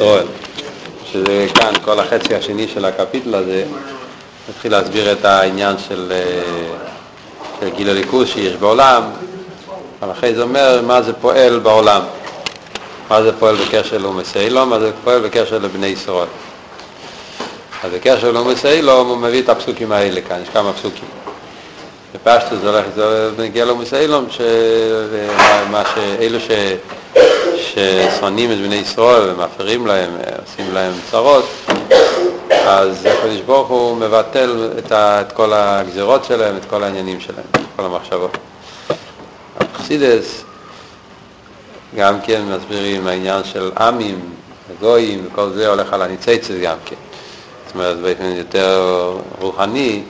ישראל, שזה כאן, כל החצי השני של הקפיטל הזה, נתחיל להסביר את העניין של, אה, של גיל הליכוז שיש בעולם, אבל אחרי זה אומר מה זה פועל בעולם, מה זה פועל בקשר לאומס אילום, מה זה פועל בקשר לבני ישראל. אז בקשר לאומס אילום הוא מביא את הפסוקים האלה כאן, יש כמה פסוקים. בפשטו זה הולך, זה מגיע לאומס אילום, מה שאלו ש... ששונאים את בני ישראל ומאפרים להם, עושים להם צרות, אז הקדוש ברוך הוא מבטל את, ה, את כל הגזירות שלהם, את כל העניינים שלהם, את כל המחשבות. אבחסידס גם כן מסבירים העניין של עמים, גויים וכל זה הולך על הניציצס גם כן. זאת אומרת, באופן יותר רוחני,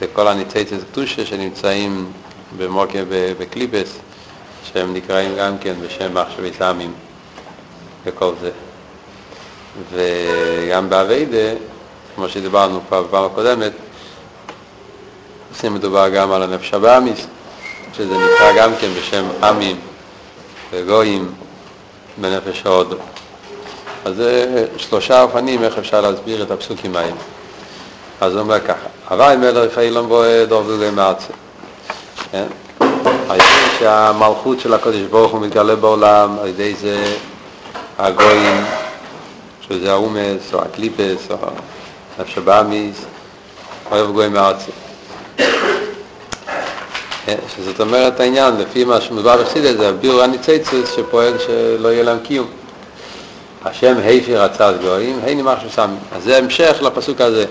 זה כל הניציצס קדושה שנמצאים במוקר בקליפס. שהם נקראים גם כן בשם מחשבי סמים וכל זה. וגם באביידה, כמו שדיברנו כבר בפעם הקודמת, מדובר גם על הנפש הבאמיס, שזה נקרא גם כן בשם עמים וגויים בנפש ההודו. אז זה שלושה אופנים איך אפשר להסביר את הפסוקים האלה. אז הוא אומר ככה, הווי מלך אילון בועד דובדו מארצה. כן? שהמלכות של הקודש ברוך הוא מתגלה בעולם, על ידי זה הגויים, שזה האומס או הקליפס או נפש הבאמיס, אוהב גויים מארצי. שזאת אומרת העניין, לפי מה שמדובר בחסידת, זה הביאור הניציצוס שפועל שלא יהיה להם קיום. השם היפי רצה את גויים, הנה מה ששם. אז זה המשך לפסוק הזה,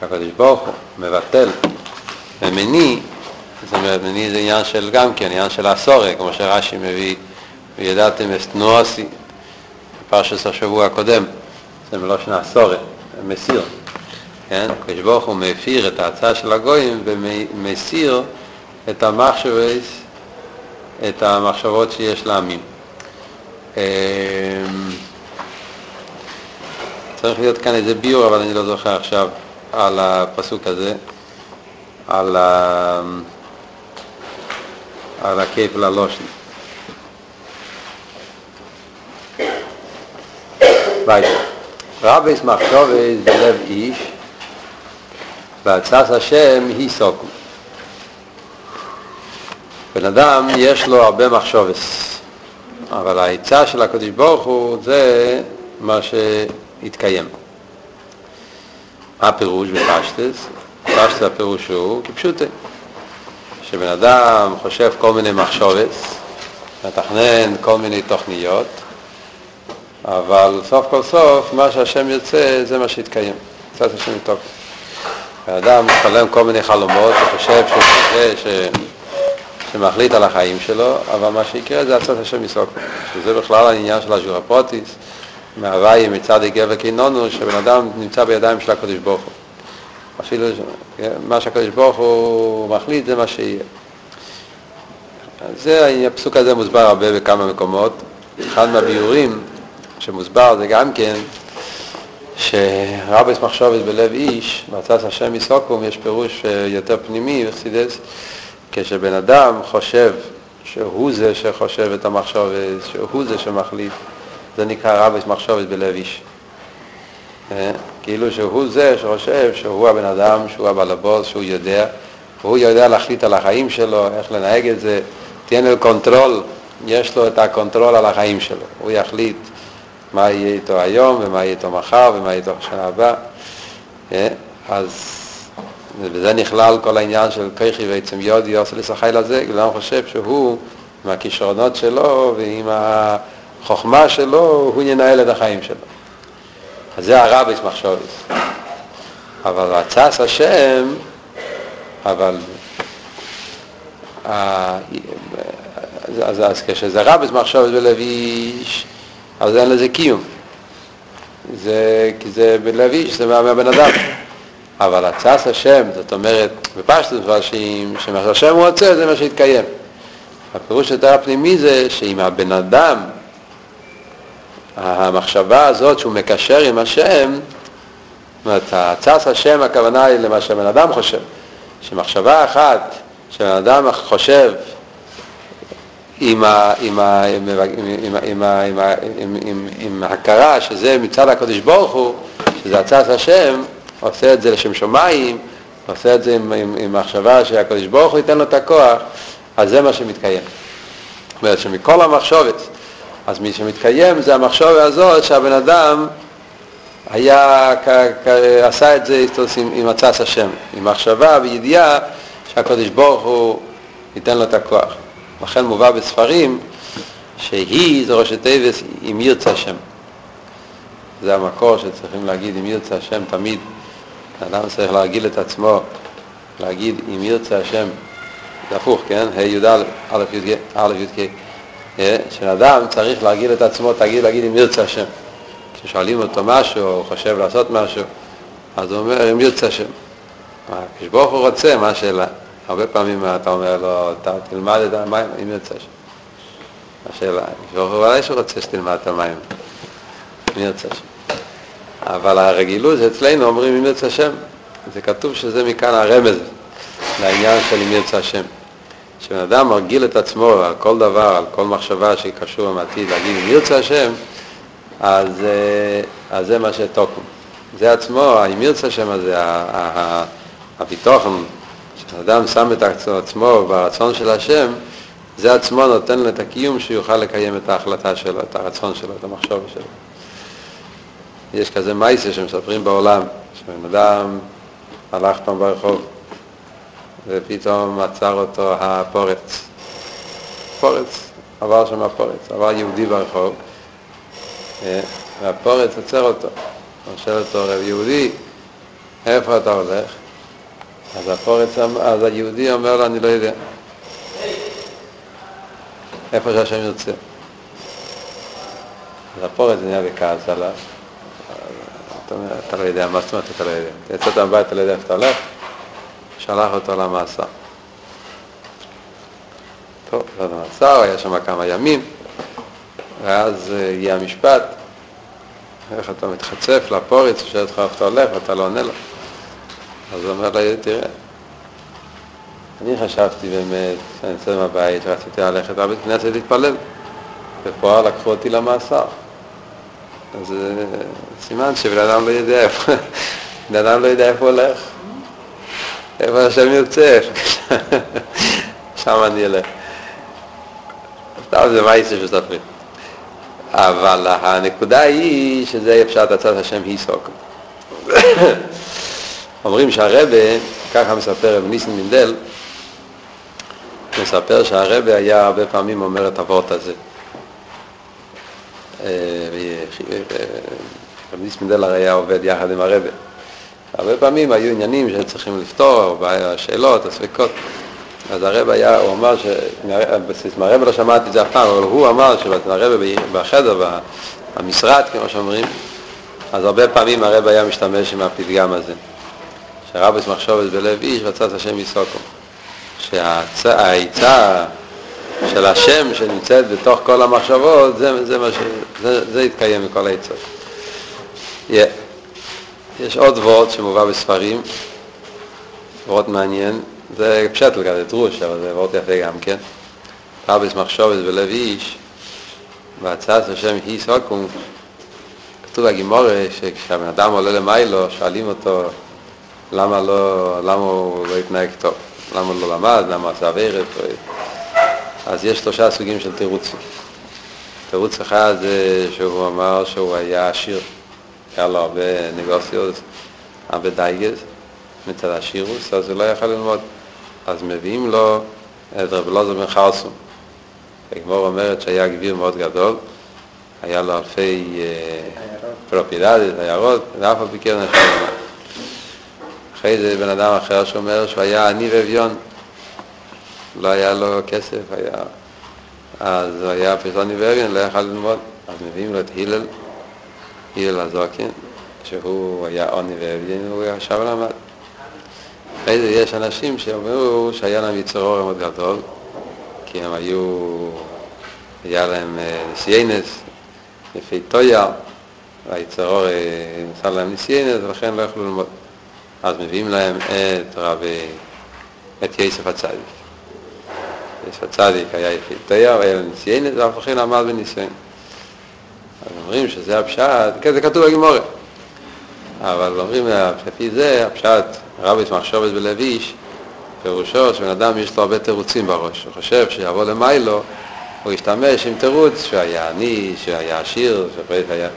שהקדוש ברוך הוא מבטל ומניע זאת אומרת, מני זה עניין של גם כן, עניין של הסורי, כמו שרש"י מביא, וידעתם אסטנואסי, בפרשת השבוע הקודם, זה מלושן הסורי, מסיר, כן? הקדוש ברוך הוא מפיר את ההצעה של הגויים ומסיר את המחשבות, את המחשבות שיש לעמים. אמ, צריך להיות כאן איזה ביור, אבל אני לא זוכר עכשיו על הפסוק הזה, על ה... על הכיף ללושן. רביס מחשובס בלב איש, והצס השם היא סוקו. בן אדם יש לו הרבה מחשובס, אבל העצה של הקדוש ברוך הוא זה מה שהתקיים. מה הפירוש בפשטס? פשטס הפירוש הוא כפשוטה. שבן אדם חושב כל מיני מחשבת, מתכנן כל מיני תוכניות, אבל סוף כל סוף מה שהשם יוצא זה מה שיתקיים, קצת השם יתוק. בן אדם חולם כל מיני חלומות וחושב שזה ש... שמחליט על החיים שלו, אבל מה שיקרה זה הצעת השם יסוק. שזה בכלל העניין של הז'ורפוטיס, מהוואי מצד הגבר קינונו, שבן אדם נמצא בידיים של הקדוש ברוך הוא. אפילו מה שהקדוש ברוך הוא מחליט זה מה שיהיה. זה, הפסוק הזה מוסבר הרבה בכמה מקומות. אחד מהביורים שמוסבר זה גם כן שרבות מחשבות בלב איש, ועצת השם היא תקום, יש פירוש יותר פנימי, בחסידות, כשבן אדם חושב שהוא זה שחושב את המחשבת, שהוא זה שמחליט, זה נקרא רבות מחשבות בלב איש. כאילו שהוא זה שחושב שהוא הבן אדם, שהוא הבעל הבוס, שהוא יודע, הוא יודע להחליט על החיים שלו, איך לנהג את זה, תהיה לו control, יש לו את ה control על החיים שלו, הוא יחליט מה יהיה איתו היום ומה יהיה איתו מחר ומה יהיה איתו בשנה הבאה, אז בזה נכלל כל העניין של כיכי ועצם יודי עושה לשחי לזה, כי הוא חושב שהוא, עם הכישרונות שלו ועם החוכמה שלו, הוא ינהל את החיים שלו. אז זה הרביס מחשובס. אבל רצס השם, אבל אז, אז כשזה רביס מחשובס בלב איש, אז אין לזה קיום. זה, כי זה בלב איש, זה מהבן אדם. אבל הצס השם, זאת אומרת, בפשטות מפרשים, שמה שהשם רוצה זה מה שיתקיים. הפירוש יותר הפנימי זה שאם הבן אדם המחשבה הזאת שהוא מקשר עם השם, זאת אומרת, הצץ השם הכוונה היא למה שבן אדם חושב, שמחשבה אחת שבן אדם חושב עם, ה, עם, ה, עם, עם, עם, עם, עם, הכרה שזה מצד הקדוש ברוך הוא, שזה הצעת השם, עושה את זה לשם שמיים, עושה את זה עם, עם, עם מחשבה שהקדוש ברוך הוא ייתן לו את הכוח, אז זה מה שמתקיים. זאת אומרת שמכל המחשבת, אז מי שמתקיים זה המחשבה הזאת שהבן אדם היה, כ, כ, עשה את זה עם, עם הצעת השם, עם מחשבה וידיעה שהקדוש ברוך הוא ייתן לו את הכוח. לכן מובא בספרים שהיא זה ראשי תיבס אם ירצה השם. זה המקור שצריכים להגיד אם ירצה השם תמיד. האדם צריך להרגיל את עצמו, להגיד אם ירצה השם, זה הפוך, כן? ה' י"א, א'. אה? שאדם צריך להרגיל את עצמו, תגיד, להגיד אם ירצה השם. כששואלים אותו משהו, או חושב לעשות משהו, אז הוא אומר אם ירצה השם. כשברוך הוא רוצה, מה השאלה? הרבה פעמים אתה אומר לו, אתה תלמד את המים, אם ירצה השם. השאלה, ברוך הוא ודאי שהוא רוצה שתלמד את המים, אם ירצה השם. אבל הרגילות אצלנו אומרים אם ירצה השם. זה כתוב שזה מכאן הרמז לעניין של אם ירצה השם. כשבן אדם מרגיל את עצמו על כל דבר, על כל מחשבה שקשור עם העתיד, להגיד אם ירצה השם, אז, אה, אז זה מה שתוקם. זה עצמו, אם ירצה השם הזה, הביטוחן, כשאדם שם את עצמו ברצון של השם, זה עצמו נותן לו את הקיום שיוכל לקיים את ההחלטה שלו, את הרצון שלו, את המחשוב שלו. יש כזה מייסה שמספרים בעולם, שבן אדם הלך פעם ברחוב ופתאום עצר אותו הפורץ. פורץ, עבר שם הפורץ, עבר יהודי ברחוב אה, והפורץ עוצר אותו. שואל אותו, רב יהודי, איפה אתה הולך? אז הפורץ, אז היהודי אומר לו, אני לא יודע. איפה שהשם ירצה. אז הפורץ נהיה בכעס עליו. אתה לא יודע, מה זאת אומרת אתה לא יודע? אתה יצאת מהבית, אתה לא יודע איפה אתה הולך? שלח אותו למאסר. טוב, לא למאסר, היה שם כמה ימים, ואז הגיע המשפט, איך אתה מתחצף לפורץ, הוא שואל אותך איפה אתה הולך ואתה לא עונה לו. אז הוא אומר לו, תראה, אני חשבתי באמת, כשאני יוצא מהבית, רציתי ללכת לבית כנסת להתפלל, ופה לקחו אותי למאסר. אז סימן שבן אדם לא יודע איפה, בן אדם לא יודע איפה הולך, איפה השם יוצא, שם אני אלך. סתם זה מייסר שסופרים. אבל הנקודה היא שזה פשט הצד השם היסוק. אומרים שהרבה, ככה מספר רב ניסן מנדל, מספר שהרבה היה הרבה פעמים אומר את הוורט הזה. אה, רב ניסן מנדל הרי היה עובד יחד עם הרבה. הרבה פעמים היו עניינים שצריכים לפתור, שאלות, הספקות. אז הרב היה, הוא אמר, מהרב לא שמעתי את זה אף פעם, אבל הוא אמר שהרב בחדר, במשרד, כמו שאומרים, אז הרבה פעמים הרב היה משתמש עם הפתגם הזה. שרבס מחשבת בלב איש רצת השם יסוקו. שהעצה של השם שנמצאת בתוך כל המחשבות, זה, זה, ש, זה, זה יתקיים מכל העצות. Yeah. יש עוד וורד שמובא בספרים, וורד מעניין, זה פשטל כזה, דרוש, אבל זה וורד יפה גם כן. רבס מחשבת בלב איש, והצעת השם היא סוקום, כתוב בגימורה שכשהבן אדם עולה למיילו, שואלים אותו למה לא, למה הוא לא התנהג טוב, למה הוא לא למד, למה עשה עברת, אז יש שלושה סוגים של תירוצים. תירוץ אחד זה שהוא אמר שהוא היה עשיר, היה לו הרבה נגוסיות, הרבה דייגז, מצד השירוס, אז הוא לא יכול ללמוד. אז מביאים לו את רב אלעזר בן חרסום. הגמור אומרת שהיה גביר מאוד גדול, היה לו אלפי פרופידדית, עיירות, ואף על פי כן למד. אחרי זה בן אדם אחר שאומר שהוא היה עני ואביון, לא היה לו כסף, היה... אז הוא היה עני ואביון, לא יכל ללמוד. אז מביאים לו את הלל, הלל הזוקין, שהוא היה עני ואביון, והוא ישב ולמד. אחרי זה יש אנשים שאומרו שהיה להם יצר אור מאוד גדול, כי הם היו, היה להם נסיינס, יפי טויה, והיצר אור נשא להם נסיינס, ולכן לא יכלו ללמוד. אז מביאים להם את רבי, את יסף הצדיק. יש הצדיק היה יחיד תייר, היה לו ניסיינס, ואף אחד עמד בניסיון. אז אומרים שזה הפשט, כן, זה כתוב בגמורה. אבל אומרים, לפי זה, הפשט, רבי מחשבת בלביש, פירושו שבן אדם יש לו הרבה תירוצים בראש. הוא חושב שיבוא למיילו, הוא ישתמש עם תירוץ שהיה עני, שהיה עשיר, שפרט היה...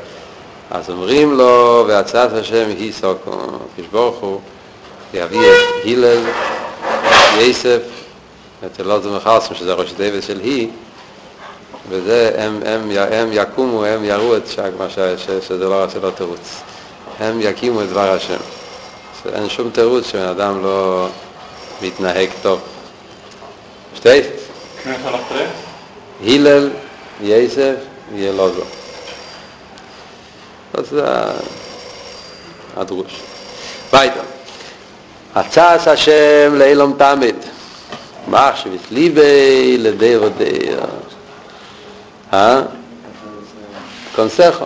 אז אומרים לו, והצעת השם היא סוקו, כשברוך הוא, יביא את הלל, יסף, את אלעזר מחרסם, שזה ראש דיוויד של היא, וזה, הם, הם, הם יקומו, הם יראו את שק, מה ש, שזה לא, זה לא תירוץ. הם יקימו את דבר השם. אין שום תירוץ שבן אדם לא מתנהג טוב. שתי? הלל, יסף, ילוזו. זה הדרוש. weiter. הצעס השם לאילום תמיד. מחשב את ליבי לדי ודי. אה? קונסכו.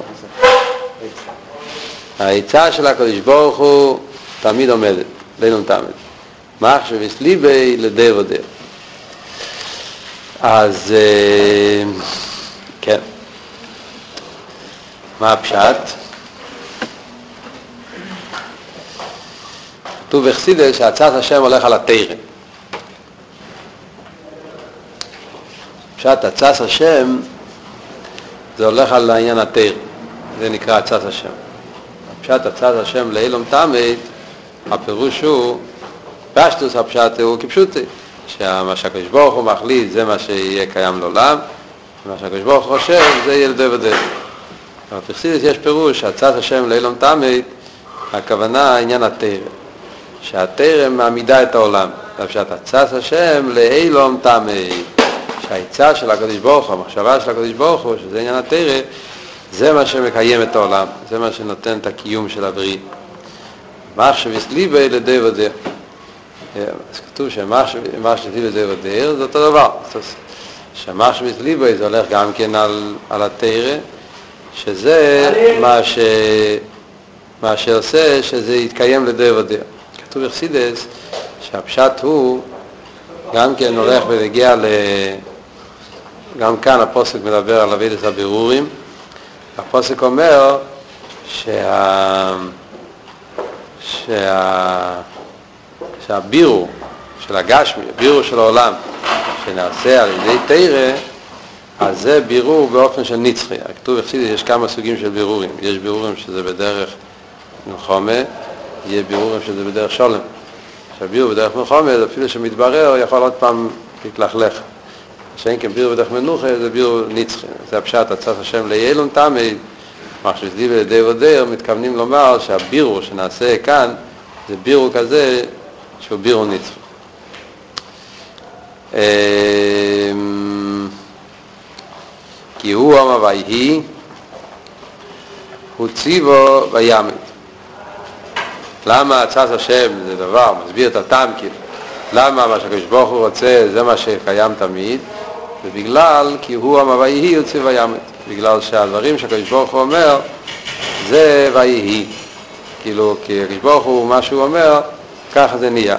העצה של הקדוש ברוך הוא תמיד עומדת, לאילום תמיד. מחשב את ליבי לדי ודי. אז כן. מה הפשט? כתוב בחסידס שהצעת השם הולך על התרם. פשט הצעת השם זה הולך על העניין התרם, זה נקרא הצעת השם. פשט הצעת השם לאילום תמית, הפירוש הוא, פשטוס הפשט הוא כפשוטי, שמה שהקדוש ברוך הוא מחליט זה מה שיהיה קיים לעולם, ומה שהקדוש ברוך הוא חושב זה יהיה לדבר. אבל בחסידס יש פירוש, הצעת השם לאילום תמית, הכוונה עניין התרם. שהתרם מעמידה את העולם. בפשט הצץ השם לאילום תמי. שהעצה של הקדוש ברוך הוא, המחשבה של הקדוש ברוך הוא, שזה עניין התרם, זה מה שמקיים את העולם, זה מה שנותן את הקיום של הבריא. מחשב יסליבי לדי ודר. אז כתוב שמחשב יסליבי לדי ודר זה אותו דבר. שמחשב יסליבי זה הולך גם כן על, על התרם, שזה מה, ש... מה שעושה שזה יתקיים לדי ודר. כתוב בחסידס שהפשט הוא גם כן הולך ונגיע ל... גם כאן הפוסק מדבר על אבידס הבירורים. הפוסק אומר שה... שה... שהבירו של הגשמי, הבירו של העולם, שנעשה על ידי תרא, אז זה בירור באופן של נצחי. כתוב בחסידס יש כמה סוגים של בירורים. יש בירורים שזה בדרך נחומה, יהיה בירורים שזה בדרך שולם. שהבירור בדרך מלחמת, אפילו שמתברר, יכול עוד פעם להתלכלך. שאין כן בירור בדרך מנוחה, זה בירור נצחי. זה הפשט, הצעת השם ליילון תמי, מה שסדיב על ידי ודר, מתכוונים לומר שהבירור שנעשה כאן, זה בירור כזה שהוא בירור נצחי. כי הוא אמר ויהי, הוא ציבו וימת. למה הצעת השם זה דבר, מסביר את הטעם כאילו, למה מה שהקדוש ברוך הוא רוצה זה מה שקיים תמיד, ובגלל כי הוא המוויהי יוצא וימת, בגלל שהדברים שהקדוש ברוך הוא אומר זה ויהי, כאילו כי הקדוש ברוך הוא מה שהוא אומר ככה זה נהיה,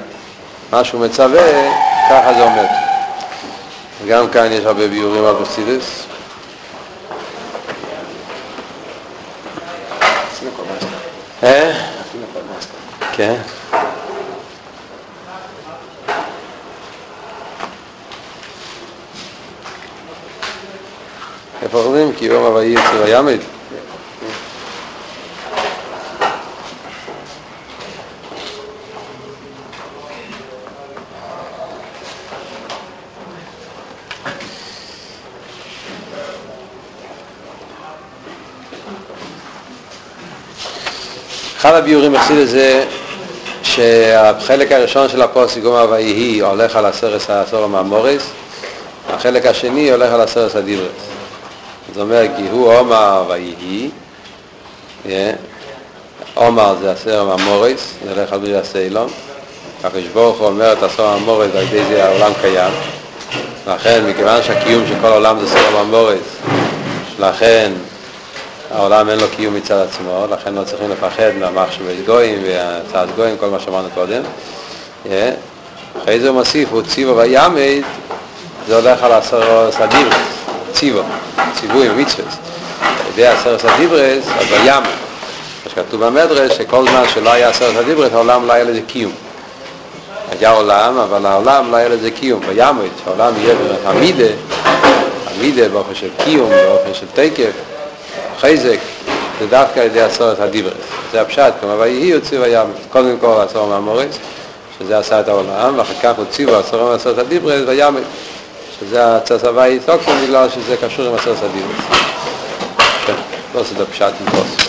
מה שהוא מצווה ככה זה עומד. גם כאן יש הרבה ביורים על פרסידס. אה? כן. איפה אומרים? כי יום הווי יציר הימד. אחד הביורים החסיד הזה שהחלק הראשון של הפוסק אומר ויהי הולך על הסרס העשור המאמורס, החלק השני הולך על הסרס הדיברס. זאת אומרת, כי הוא עומר ויהי, עומר זה הסר המאמורס, זה הולך על ברי הסיילון, הקדוש ברוך הוא אומר את הסר המאמורס ועל ידי זה העולם קיים, לכן מכיוון שהקיום של כל העולם זה סר המאמורס, לכן העולם אין לו קיום מצד עצמו, לכן לא צריכים לפחד מהמחשבי גויים והצעת גויים, כל מה שאמרנו קודם. אחרי זה הוא מוסיף, הוא ציבו וימד, זה הולך על עשר ציבו, ציווי ומצווה. על ידי עשר סדיברס, אז בים, מה שכתוב במדרש, שכל זמן שלא היה עשר סדיברס, העולם לא היה לזה קיום. היה עולם, אבל העולם לא היה לזה קיום. בימות, שהעולם יהיה עמידה, עמידה באופן של קיום, באופן של תקף, חזק, זה דווקא על ידי עשרת הדיברס. זה הפשט, כלומר, ויהי יוצא וים, קודם כל עשור מהמורס, שזה עשה את העולם, ואחר כך הוציאו עשור מעשרת הדיברס וים, שזה הצסווי סוקסון, בגלל שזה קשור עם עשרת הדיברס. כן, לא עושה את הפשט עם פוס.